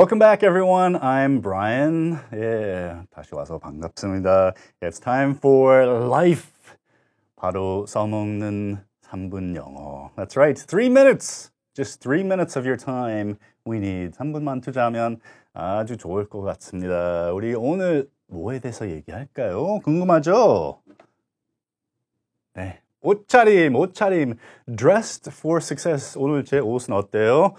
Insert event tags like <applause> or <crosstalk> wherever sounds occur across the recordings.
Welcome back, everyone. I'm Brian. 예, 다시 와서 반갑습니다. It's time for life. 바로 써먹는 3분 영어. That's right. Three minutes. Just three minutes of your time we need. 3분만 투자하면 아주 좋을 것 같습니다. 우리 오늘 뭐에 대해서 얘기할까요? 궁금하죠? 네. 옷차림, 옷차림. Dressed for success. 오늘 제 옷은 어때요?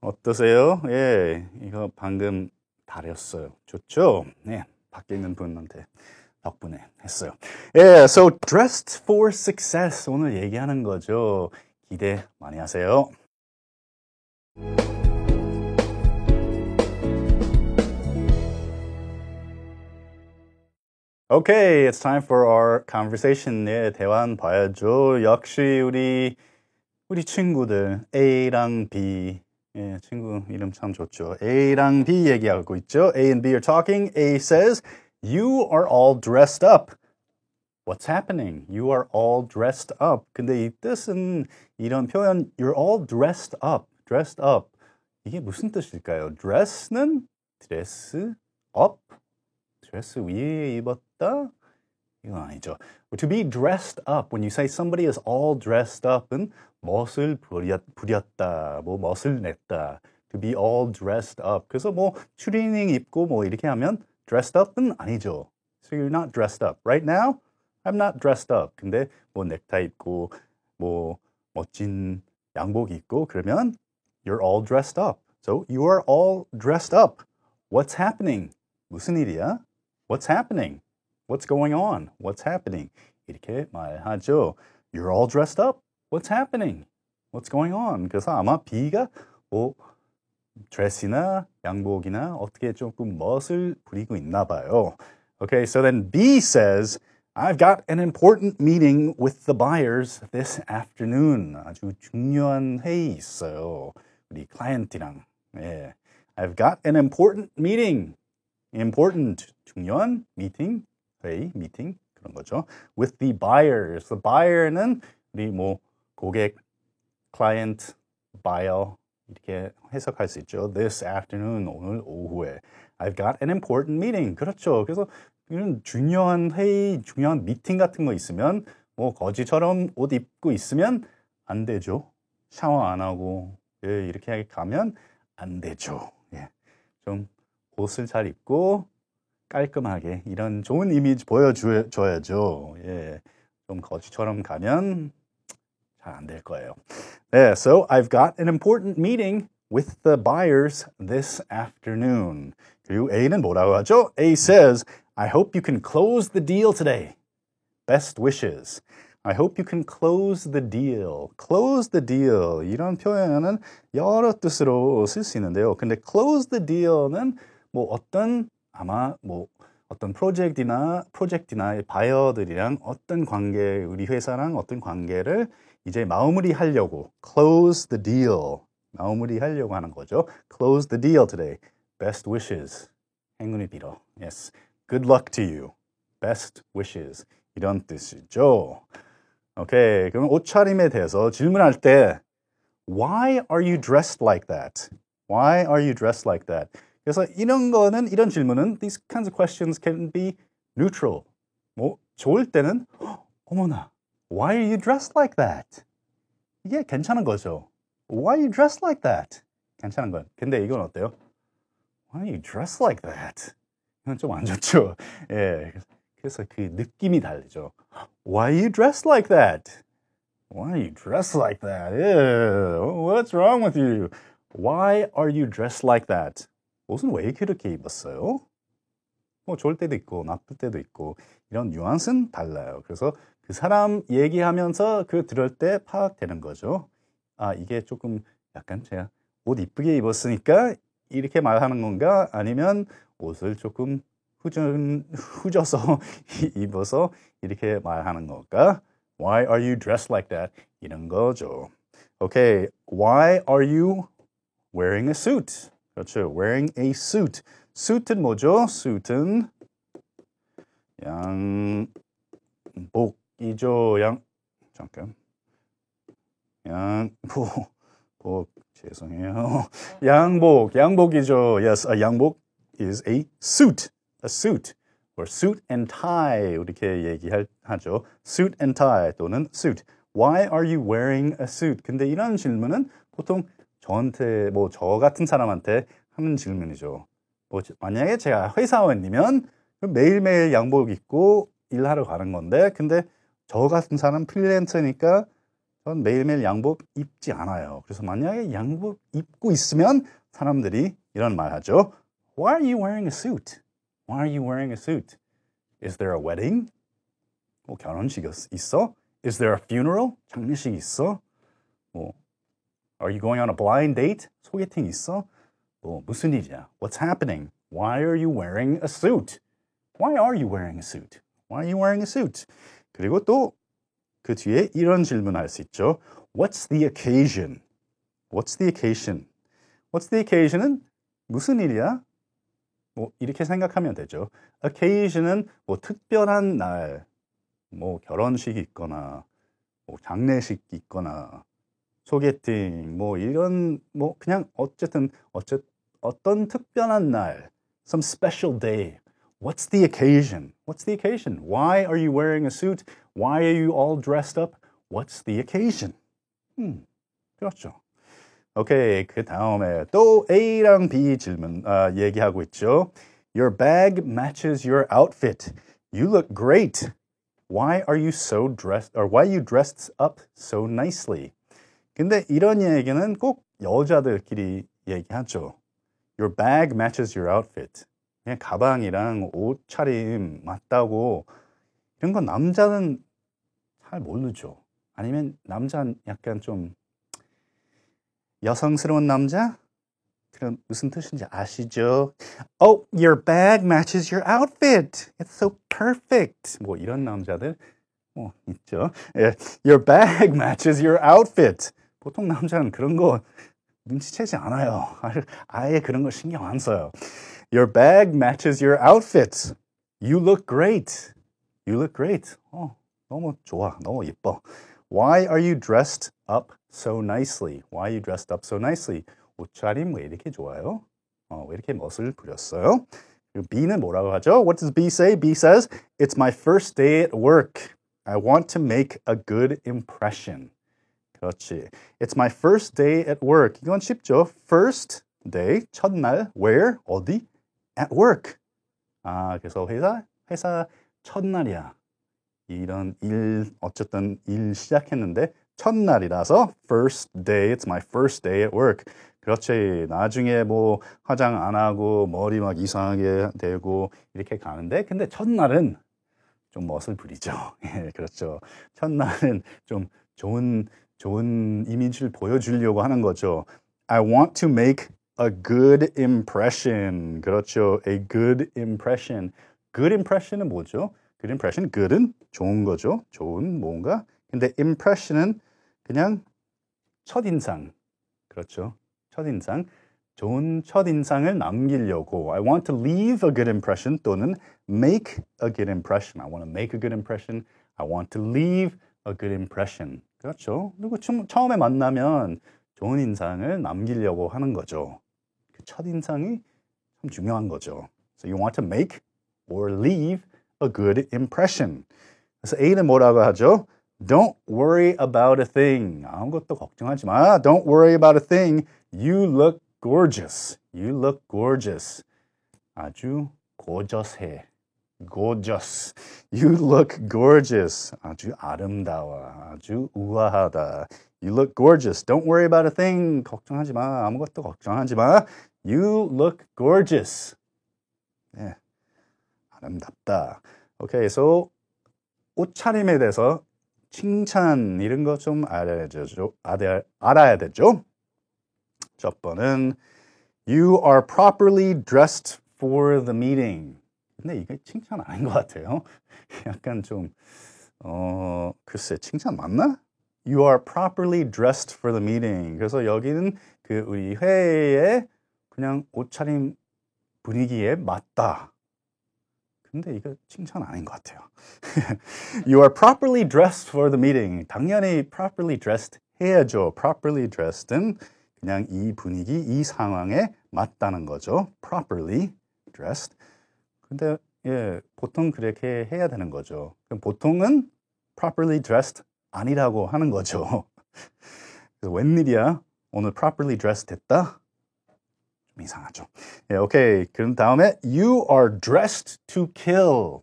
어떠세요? 예, 이거 방금 다렸어요. 좋죠? 네, 밖에 있는 분한테 덕분에 했어요. 예, so dressed for success 오늘 얘기하는 거죠. 기대 많이 하세요. Okay, it's time for our conversation. 네, 대화 봐야죠. 역시 우리 우리 친구들 A랑 B 예, 친구 이름 참 좋죠. A랑 B 얘기하고 있죠. A and B are talking. A says, You are all dressed up. What's happening? You are all dressed up. 근데 이 뜻은 이런 표현 You're all dressed up. dressed up. 이게 무슨 뜻일까요? dress는 dress up. 드레스 위에 입었다? 이건 아니죠. To be dressed up, when you say somebody is all dressed up은 멋을 부렸, 부렸다, 뭐 멋을 냈다. To be all dressed up. 그래서 뭐 추리닝 입고 뭐 이렇게 하면 dressed up은 아니죠. So you're not dressed up. Right now, I'm not dressed up. 근데 뭐 넥타이 입고 뭐 멋진 양복 입고 그러면 you're all dressed up. So you are all dressed up. What's happening? 무슨 일이야? What's happening? What's going on? What's happening? 이렇게 말하죠. You're all dressed up. What's happening? What's going on? 그래서 아마 B가 뭐 드레스나 양복이나 어떻게 조금 멋을 부리고 있나 봐요. Okay, so then B says, I've got an important meeting with the buyers this afternoon. 아주 중요한 회의 있어요. 우리 클라이언트랑. 예. I've got an important meeting. important 중요한 meeting 회의 meeting 그런 거죠. With the buyers. The buyer는 우리 뭐 고객, client, buyer 이렇게 해석할 수 있죠. This afternoon 오늘 오후에 I've got an important meeting. 그렇죠. 그래서 이런 중요한 회의, 중요한 미팅 같은 거 있으면 뭐 거지처럼 옷 입고 있으면 안 되죠. 샤워 안 하고 예, 이렇게 가면 안 되죠. 예. 좀 옷을 잘 입고 깔끔하게 이런 좋은 이미지 보여줘야죠. 예. 좀 거지처럼 가면 잘 안 될 거예요. 네, so I've got an important meeting with the buyers this afternoon. 그리고 A는 뭐라고 하죠? A says, I hope you can close the deal today. Best wishes. I hope you can close the deal. close the deal. 이런 표현은 여러 뜻으로 쓸 수 있는데요. 근데 close the deal는 뭐 어떤 아마 뭐 어떤 프로젝트나 프로젝트나 바이어들이랑 어떤 관계 우리 회사랑 어떤 관계를 이제 마무리 하려고 close the deal 마무리 하려고 하는 거죠. close the deal today. best wishes. 행운을 빌어. yes. good luck to you. best wishes. 이런 뜻이죠. 오케이. 그럼 옷차림에 대해서 질문할 때 why are you dressed like that? why are you dressed like that? 그래서 이런 거는 이런 질문은 these kinds of questions can be neutral. 뭐 좋을 때는 어머나 why are you dressed like that? 이게 괜찮은 거죠. Why are you dressed like that? 괜찮은 건. 근데 이건 어때요? Why are you dressed like that? 이건 좀 안 좋죠. <laughs> 예. 그래서 그 느낌이 다르죠. Why are you dressed like that? Why are you dressed like that? Ew, what's wrong with you? Why are you dressed like that? 옷은 왜 그렇게 입었어요? 뭐 좋을 때도 있고 나쁠 때도 있고 이런 뉘앙스는 달라요. 그래서 그 사람 얘기하면서 그 들을 때 파악되는 거죠. 아 이게 조금 약간 제가 옷 이쁘게 입었으니까 이렇게 말하는 건가? 아니면 옷을 조금 후전, 후져서 <laughs> 입어서 이렇게 말하는 건가? Why are you dressed like that? 이런 거죠. Okay, why are you wearing a suit? 그렇죠. Wearing a suit. suit은 뭐죠? suit은 양복이죠. 양 잠깐. 양복 복 죄송해요. 양복, 양복이죠. Yes, a 양복 is a suit, a suit. or suit and tie 이렇게 얘기하죠. suit and tie 또는 suit. Why are you wearing a suit? 근데 이런 질문은 보통 저한테 뭐 저 같은 사람한테 하는 질문이죠. 뭐 만약에 제가 회사원이면 매일매일 양복 입고 일하러 가는 건데 근데 저 같은 사람 프리랜서니까 전 매일매일 양복 입지 않아요. 그래서 만약에 양복 입고 있으면 사람들이 이런 말 하죠. Why are you wearing a suit? Why are you wearing a suit? Is there a wedding? 뭐 결혼식 있어? Is there a funeral? 장례식 있어? 뭐 Are you going on a blind date? 소개팅 있어? 뭐 무슨 일이야? What's happening? Why are you wearing a suit? Why are you wearing a suit? Why are you wearing a suit? 그리고 또 그 뒤에 이런 질문할 수 있죠. What's the occasion? What's the occasion? What's the occasion은 무슨 일이야? 뭐 이렇게 생각하면 되죠. occasion은 뭐 특별한 날, 뭐 결혼식이 있거나, 뭐 장례식 있거나, 소개팅, 뭐 이런 뭐 그냥 어쨌든 어쨌 어떤 특별한 날, some special day. What's the occasion? What's the occasion? Why are you wearing a suit? Why are you all dressed up? What's the occasion? 음, 그렇죠. 오케이, 그 다음에 또 A랑 B 질문 아, 얘기하고 있죠. Your bag matches your outfit. You look great. Why are you so dressed, or why you dressed up so nicely? 근데 이런 얘기는 꼭 여자들끼리 얘기하죠. Your bag matches your outfit. 그냥 가방이랑 옷차림 맞다고 이런 건 남자는 잘 모르죠. 아니면 남자는 약간 좀 여성스러운 남자? 그럼 무슨 뜻인지 아시죠? Oh, your bag matches your outfit. It's so perfect. 뭐 이런 남자들 뭐 있죠. Your bag matches your outfit. 보통 남자는 그런 거 <laughs> 눈치채지 않아요. 아예 그런 거 신경 안 써요. Your bag matches your outfit. You look great. You look great. 어, 너무 좋아. 너무 예뻐. Why are you dressed up so nicely? Why are you dressed up so nicely? 옷차림 왜 이렇게 좋아요? 어, 왜 이렇게 멋을 부렸어요? B는 뭐라고 하죠? What does B say? B says, It's my first day at work. I want to make a good impression. 그렇지. It's my first day at work. 이건 쉽죠. First day, 첫날, where, 어디? At work. 아, 그래서 회사, 회사 첫날이야. 이런 일, 어쨌든 일 시작했는데 첫날이라서 first day, it's my first day at work. 그렇지. 나중에 뭐 화장 안 하고 머리 막 이상하게 되고 이렇게 가는데 근데 첫날은 좀 멋을 부리죠. <laughs> 예, 그렇죠. 첫날은 좀 좋은 좋은 이미지를 보여주려고 하는 거죠. I want to make a good impression. 그렇죠. A good impression. Good impression은 뭐죠? Good impression. Good은 좋은 거죠. 좋은 뭔가. 근데 impression은 그냥 첫인상. 그렇죠. 첫인상. 좋은 첫인상을 남기려고 I want to leave a good impression 또는 make a good impression. I want to make a good impression. I want to leave a good impression. 그렇죠. 그리고 처음에 만나면 좋은 인상을 남기려고 하는 거죠. 그 첫인상이 참 중요한 거죠. So you want to make or leave a good impression. 그래서 A는 뭐라고 하죠? Don't worry about a thing. 아무것도 걱정하지 마. Don't worry about a thing. You look gorgeous. You look gorgeous. 아주 gorgeous해. Gorgeous. You look gorgeous. 아주 아름다워. 아주 우아하다. You look gorgeous. Don't worry about a thing. 걱정하지 마. 아무것도 걱정하지 마. You look gorgeous. 네. 아름답다. 오케이, okay, so 옷차림에 대해서 칭찬 이런 거 좀 알아야 되죠. 알아야 되죠. 첫 번은 You are properly dressed for the meeting. 근데 이게 칭찬 아닌 것 같아요. 약간 좀, 어, 글쎄, 칭찬 맞나? You are properly dressed for the meeting. 그래서 여기는 그 우리 회의에 그냥 옷차림 분위기에 맞다. 근데 이거 칭찬 아닌 것 같아요. you are properly dressed for the meeting. 당연히 properly dressed 해야죠. properly dressed은 그냥 이 분위기, 이 상황에 맞다는 거죠. properly dressed. 근데 예, 보통 그렇게 해야 되는 거죠. 그럼 보통은 properly dressed 아니라고 하는 거죠. <laughs> 그래서 웬일이야? 오늘 properly dressed 됐다? 좀 이상하죠. 예, 오케이. 그럼 다음에 you are dressed to kill.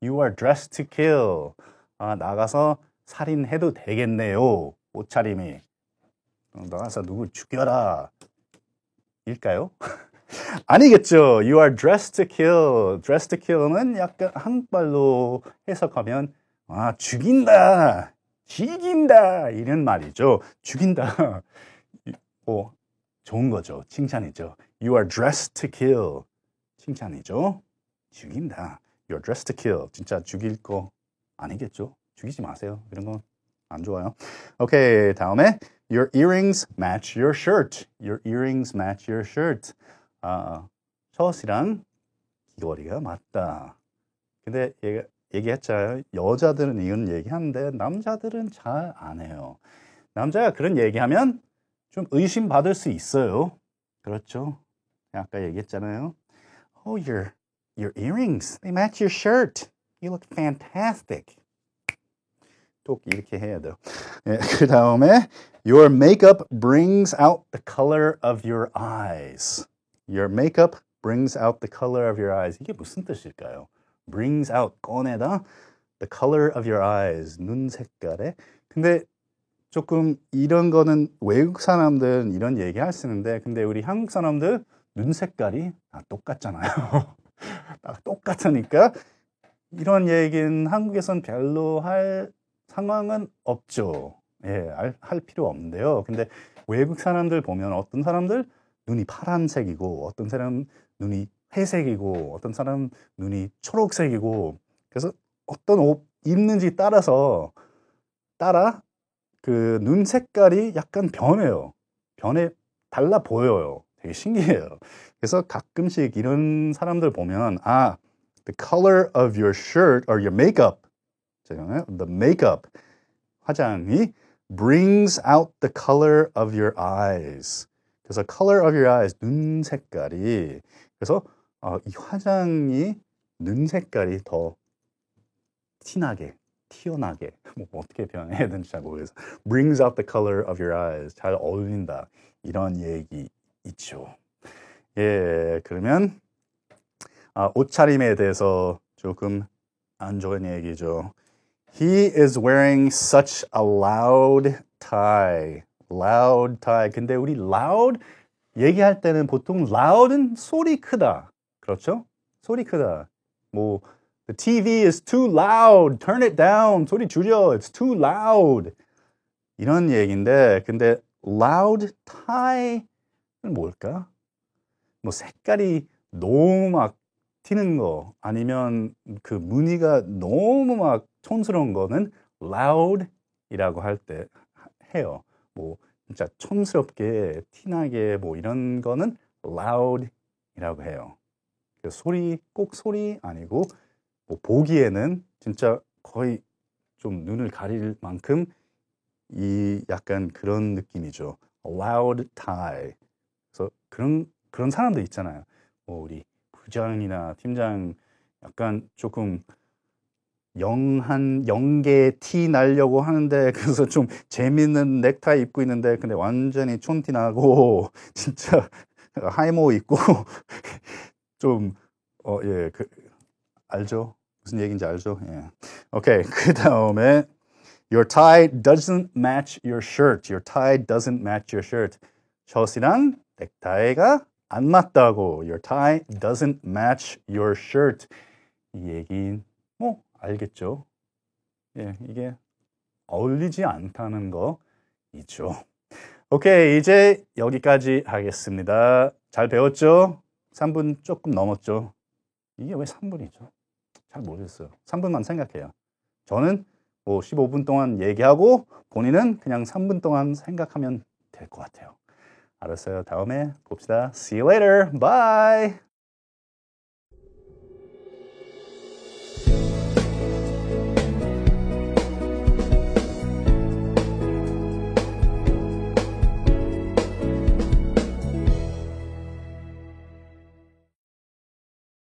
You are dressed to kill. 아, 나가서 살인해도 되겠네요. 옷차림이. 어, 나가서 누구 죽여라. 일까요? <laughs> 아니겠죠. You are dressed to kill. dressed to kill는 약간 한국말로 해석하면 아, 죽인다. 죽인다. 이런 말이죠. 죽인다. 뭐 좋은 거죠. 칭찬이죠. You are dressed to kill. 칭찬이죠. 죽인다. You are dressed to kill. 진짜 죽일 거 아니겠죠? 죽이지 마세요. 이런 건 안 좋아요. 오케이. 다음에 Your earrings match your shirt. Your earrings match your shirt. 아, 셔츠랑 귀걸이가 맞다. 근데 얘가 얘기했잖아요. 여자들은 이런 얘기하는데 남자들은 잘 안 해요. 남자가 그런 얘기하면 좀 의심받을 수 있어요. 그렇죠? 아까 얘기했잖아요. Oh, your your earrings, they match your shirt. You look fantastic. 또 이렇게 해야 돼요. 예, 그 다음에 Your makeup brings out the color of your eyes. Your makeup brings out the color of your eyes. 이게 무슨 뜻일까요? brings out, 꺼내다. the color of your eyes. 눈 색깔에. 근데 조금 이런 거는 외국 사람들은 이런 얘기 할 수 있는데 근데 우리 한국 사람들 눈 색깔이 다 똑같잖아요. <laughs> 다 똑같으니까 이런 얘기는 한국에선 별로 할 상황은 없죠. 예, 알, 할 필요 없는데요. 근데 외국 사람들 보면 어떤 사람들 눈이 파란색이고 어떤 사람 눈이 회색이고 어떤 사람 눈이 초록색이고 그래서 어떤 옷 입는지 따라서 따라 그 눈 색깔이 약간 변해요. 변해 달라 보여요. 되게 신기해요. 그래서 가끔씩 이런 사람들 보면 아 the color of your shirt or your makeup the makeup 화장이 brings out the color of your eyes. 그래서 color of your eyes 눈 색깔이 그래서 어, 이 화장이 눈 색깔이 더 티나게 튀어나게 <laughs> 뭐 어떻게 표현해야 되는지 잘 모르겠어. brings out the color of your eyes 잘 어울린다 이런 얘기 있죠. 예 그러면 아, 옷차림에 대해서 조금 안 좋은 얘기죠. He is wearing such a loud tie. Loud tie. 근데 우리 loud 얘기할 때는 보통 loud은 소리 크다. 그렇죠? 소리 크다. 뭐 the TV is too loud. Turn it down. 소리 줄여. It's too loud. 이런 얘기인데 근데 loud tie는 뭘까? 뭐 색깔이 너무 막 튀는 거 아니면 그 무늬가 너무 막 촌스러운 거는 loud이라고 할 때 해요. 뭐 진짜 촌스럽게 티나게 뭐 이런 거는 loud이라고 해요. 그 소리 꼭 소리 아니고 뭐 보기에는 진짜 거의 좀 눈을 가릴 만큼 이 약간 그런 느낌이죠. loud tie. 그래서 그런 그런 사람들 있잖아요. 뭐 우리 부장이나 팀장 약간 조금 영한 영계 티 날려고 하는데 그래서 좀 재밌는 넥타이 입고 있는데 근데 완전히 촌티 나고 진짜 하이모 입고 좀 어 예 그 알죠 무슨 얘기인지 알죠 예 오케이 그 다음에 Your tie doesn't match your shirt. Your tie doesn't match your shirt. 셔츠랑 넥타이가 안 맞다고. Your tie doesn't match your shirt. 이 얘기는 뭐 알겠죠? 예, 이게 어울리지 않다는 거 있죠. 오케이, 이제 여기까지 하겠습니다. 잘 배웠죠? 3분 조금 넘었죠? 이게 왜 3분이죠? 잘 모르겠어요. 3분만 생각해요. 저는 뭐 15분 동안 얘기하고 본인은 그냥 3분 동안 생각하면 될 것 같아요. 알았어요. 다음에 봅시다. See you later. Bye.